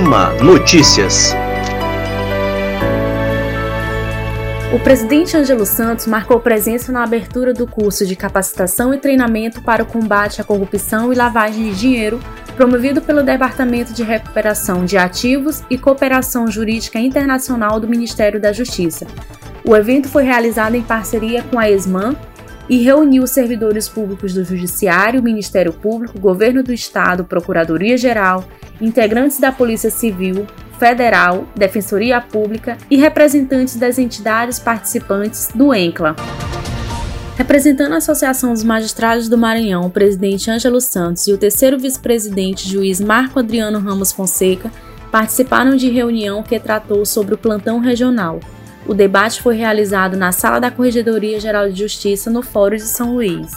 Notícias. O presidente Ângelo Santos marcou presença na abertura do curso de capacitação e treinamento para o combate à corrupção e lavagem de dinheiro, promovido pelo Departamento de Recuperação de Ativos e Cooperação Jurídica Internacional do Ministério da Justiça. O evento foi realizado em parceria com a ESMAN e reuniu servidores públicos do Judiciário, Ministério Público, Governo do Estado, Procuradoria-Geral, integrantes da Polícia Civil, Federal, Defensoria Pública e representantes das entidades participantes do ENCLA. Representando a Associação dos Magistrados do Maranhão, o presidente Ângelo Santos e o terceiro vice-presidente, juiz Marco Adriano Ramos Fonseca, participaram de reunião que tratou sobre o plantão regional. O debate foi realizado na sala da Corregedoria Geral de Justiça, no Fórum de São Luís.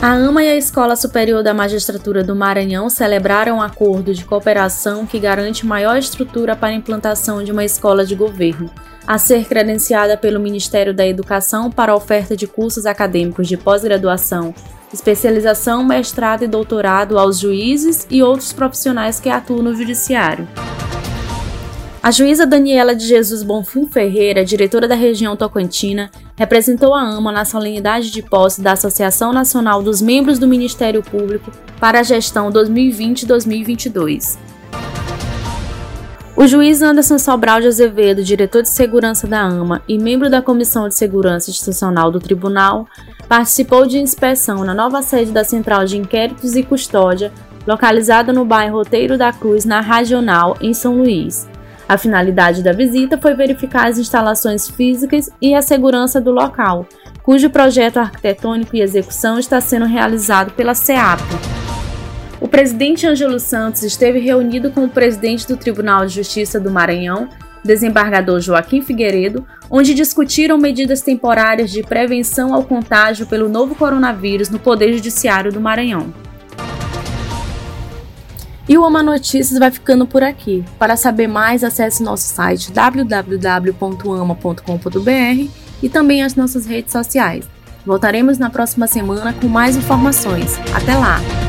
A AMA e a Escola Superior da Magistratura do Maranhão celebraram um acordo de cooperação que garante maior estrutura para a implantação de uma escola de governo, a ser credenciada pelo Ministério da Educação para a oferta de cursos acadêmicos de pós-graduação, especialização, mestrado e doutorado aos juízes e outros profissionais que atuam no Judiciário. A juíza Daniela de Jesus Bonfim Ferreira, diretora da região Tocantina, representou a AMA na solenidade de posse da Associação Nacional dos Membros do Ministério Público para a gestão 2020-2022. O juiz Anderson Sobral de Azevedo, diretor de segurança da AMA e membro da Comissão de Segurança Institucional do Tribunal, participou de inspeção na nova sede da Central de Inquéritos e Custódia, localizada no bairro Roteiro da Cruz, na Regional, em São Luís. A finalidade da visita foi verificar as instalações físicas e a segurança do local, cujo projeto arquitetônico e execução está sendo realizado pela SEAP. O presidente Ângelo Santos esteve reunido com o presidente do Tribunal de Justiça do Maranhão, desembargador Joaquim Figueiredo, onde discutiram medidas temporárias de prevenção ao contágio pelo novo coronavírus no Poder Judiciário do Maranhão. E o Ama Notícias vai ficando por aqui. Para saber mais, acesse nosso site www.ama.com.br e também as nossas redes sociais. Voltaremos na próxima semana com mais informações. Até lá!